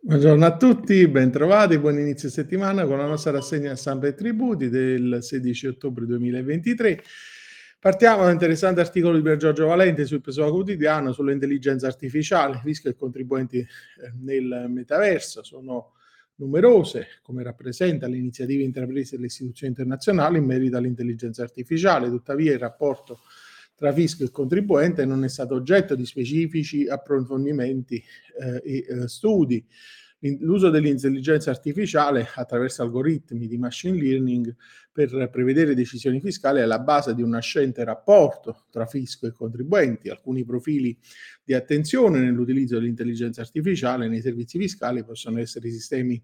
Buongiorno a tutti, bentrovati, buon inizio settimana con la nostra rassegna stampa e tributi del 16 ottobre 2023. Partiamo da un interessante articolo di Pier Giorgio Valente sul Pessoa Quotidiano sull'intelligenza artificiale, fisco e contribuenti eh, nel metaverso. Sono numerose, come rappresenta le iniziative intraprese dalle istituzioni internazionali in merito all'intelligenza artificiale. Tuttavia il rapporto tra fisco e contribuente non è stato oggetto di specifici approfondimenti eh, e eh, studi. L'uso dell'intelligenza artificiale attraverso algoritmi di machine learning per prevedere decisioni fiscali è alla base di un nascente rapporto tra fisco e contribuenti. Alcuni profili di attenzione nell'utilizzo dell'intelligenza artificiale nei servizi fiscali possono essere i sistemi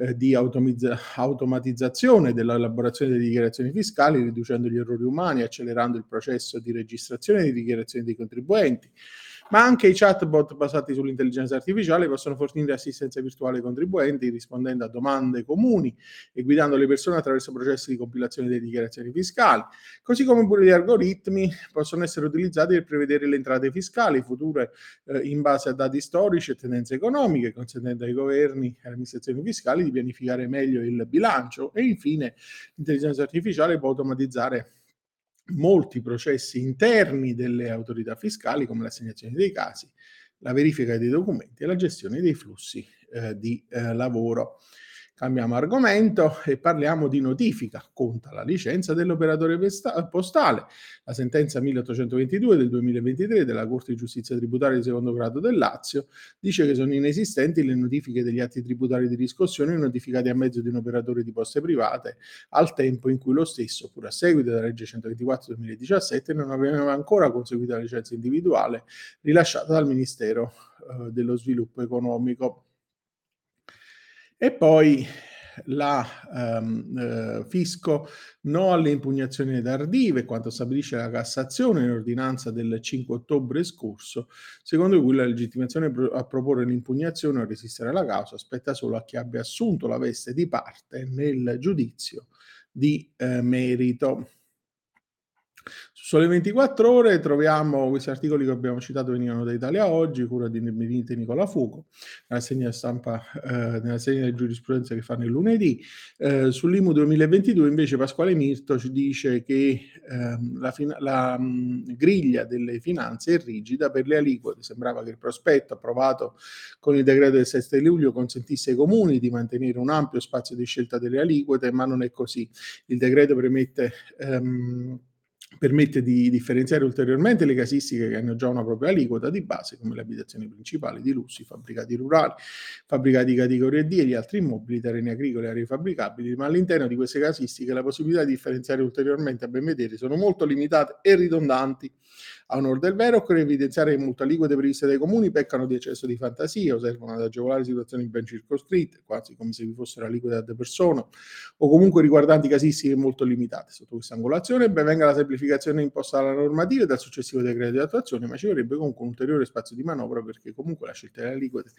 eh, di automatizzazione dell'elaborazione delle dichiarazioni fiscali, riducendo gli errori umani, accelerando il processo di registrazione di dichiarazioni dei contribuenti, ma anche i chatbot basati sull'intelligenza artificiale possono fornire assistenza virtuale ai contribuenti rispondendo a domande comuni e guidando le persone attraverso processi di compilazione delle dichiarazioni fiscali, così come pure gli algoritmi possono essere utilizzati per prevedere le entrate fiscali future eh, in base a dati storici e tendenze economiche, consentendo ai governi e alle amministrazioni fiscali di pianificare meglio il bilancio e infine l'intelligenza artificiale può automatizzare molti processi interni delle autorità fiscali come l'assegnazione dei casi, la verifica dei documenti e la gestione dei flussi eh, di eh, lavoro. Cambiamo argomento e parliamo di notifica. Conta la licenza dell'operatore postale. La sentenza 1822 del 2023 della Corte di Giustizia Tributaria di secondo grado del Lazio dice che sono inesistenti le notifiche degli atti tributari di riscossione notificati a mezzo di un operatore di poste private al tempo in cui lo stesso, pur a seguito della legge 124 2017, non aveva ancora conseguito la licenza individuale rilasciata dal Ministero eh, dello Sviluppo Economico. E poi la um, eh, fisco no alle impugnazioni tardive, quanto stabilisce la Cassazione in ordinanza del 5 ottobre scorso, secondo cui la legittimazione a proporre l'impugnazione o resistere alla causa aspetta solo a chi abbia assunto la veste di parte nel giudizio di eh, merito. Su Sole 24 Ore troviamo questi articoli che abbiamo citato venivano da Italia Oggi, cura di Benite Nicola Fugo, nella segna stampa, eh, nella segna di giurisprudenza che fanno il lunedì. Eh, sull'IMU 2022 invece Pasquale Mirto ci dice che ehm, la, fina- la mh, griglia delle finanze è rigida per le aliquote. Sembrava che il prospetto approvato con il decreto del 7 luglio consentisse ai comuni di mantenere un ampio spazio di scelta delle aliquote, ma non è così. Il decreto premette ehm, permette di differenziare ulteriormente le casistiche che hanno già una propria aliquota di base, come le abitazioni principali di lusso, i fabbricati rurali, fabbricati di categoria D e gli altri immobili, terreni agricoli e aree fabbricabili, ma all'interno di queste casistiche la possibilità di differenziare ulteriormente a ben vedere sono molto limitate e ridondanti. A onore del vero, occorre evidenziare che molte aliquote previste dai comuni peccano di eccesso di fantasia o servono ad agevolare situazioni ben circoscritte, quasi come se vi fossero aliquote ad persona, o comunque riguardanti casistiche molto limitate. Sotto questa angolazione ben venga la semplificazione imposta dalla normativa e dal successivo decreto di attuazione, ma ci vorrebbe comunque un ulteriore spazio di manovra perché comunque la scelta delle aliquote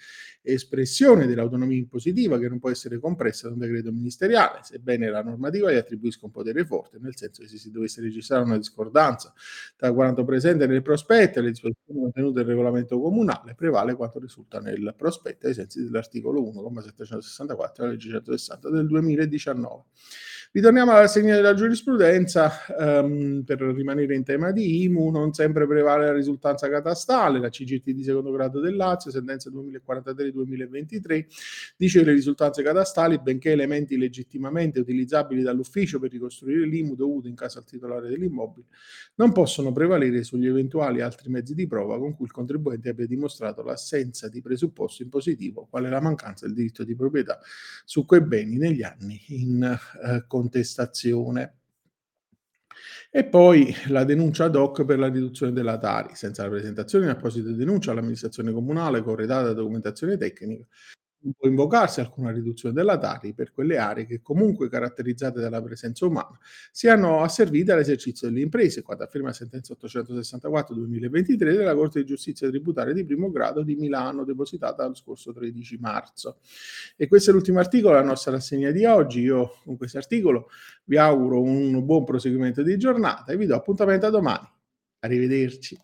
è espressione dell'autonomia impositiva che non può essere compressa da un decreto ministeriale, sebbene la normativa gli attribuisca un potere forte, nel senso che se si dovesse registrare una discordanza tra quanto presente presente nel prospetto e le disposizioni contenute nel regolamento comunale prevale quanto risulta nel prospetto ai sensi dell'articolo 1,764 della legge 160 del 2019. Ritorniamo alla segna della giurisprudenza ehm, per rimanere in tema di IMU, non sempre prevale la risultanza catastale, la CGT di secondo grado del Lazio, sentenza 2043-2023, dice che le risultanze catastali, benché elementi legittimamente utilizzabili dall'ufficio per ricostruire l'IMU dovuto in caso al titolare dell'immobile, non possono prevalere sugli eventuali altri mezzi di prova con cui il contribuente abbia dimostrato l'assenza di presupposto impositivo, quale la mancanza del diritto di proprietà su quei beni negli anni in eh, contestazione. E poi la denuncia ad hoc per la riduzione della Tari, senza la presentazione di apposita denuncia all'amministrazione comunale corredata da documentazione tecnica, può invocarsi alcuna riduzione della Tari per quelle aree che comunque caratterizzate dalla presenza umana siano asservite all'esercizio delle imprese, quanto afferma la sentenza 864-2023 della Corte di Giustizia Tributaria di primo grado di Milano, depositata lo scorso 13 marzo. E questo è l'ultimo articolo della nostra rassegna di oggi. Io con questo articolo vi auguro un buon proseguimento di giornata e vi do appuntamento a domani. Arrivederci.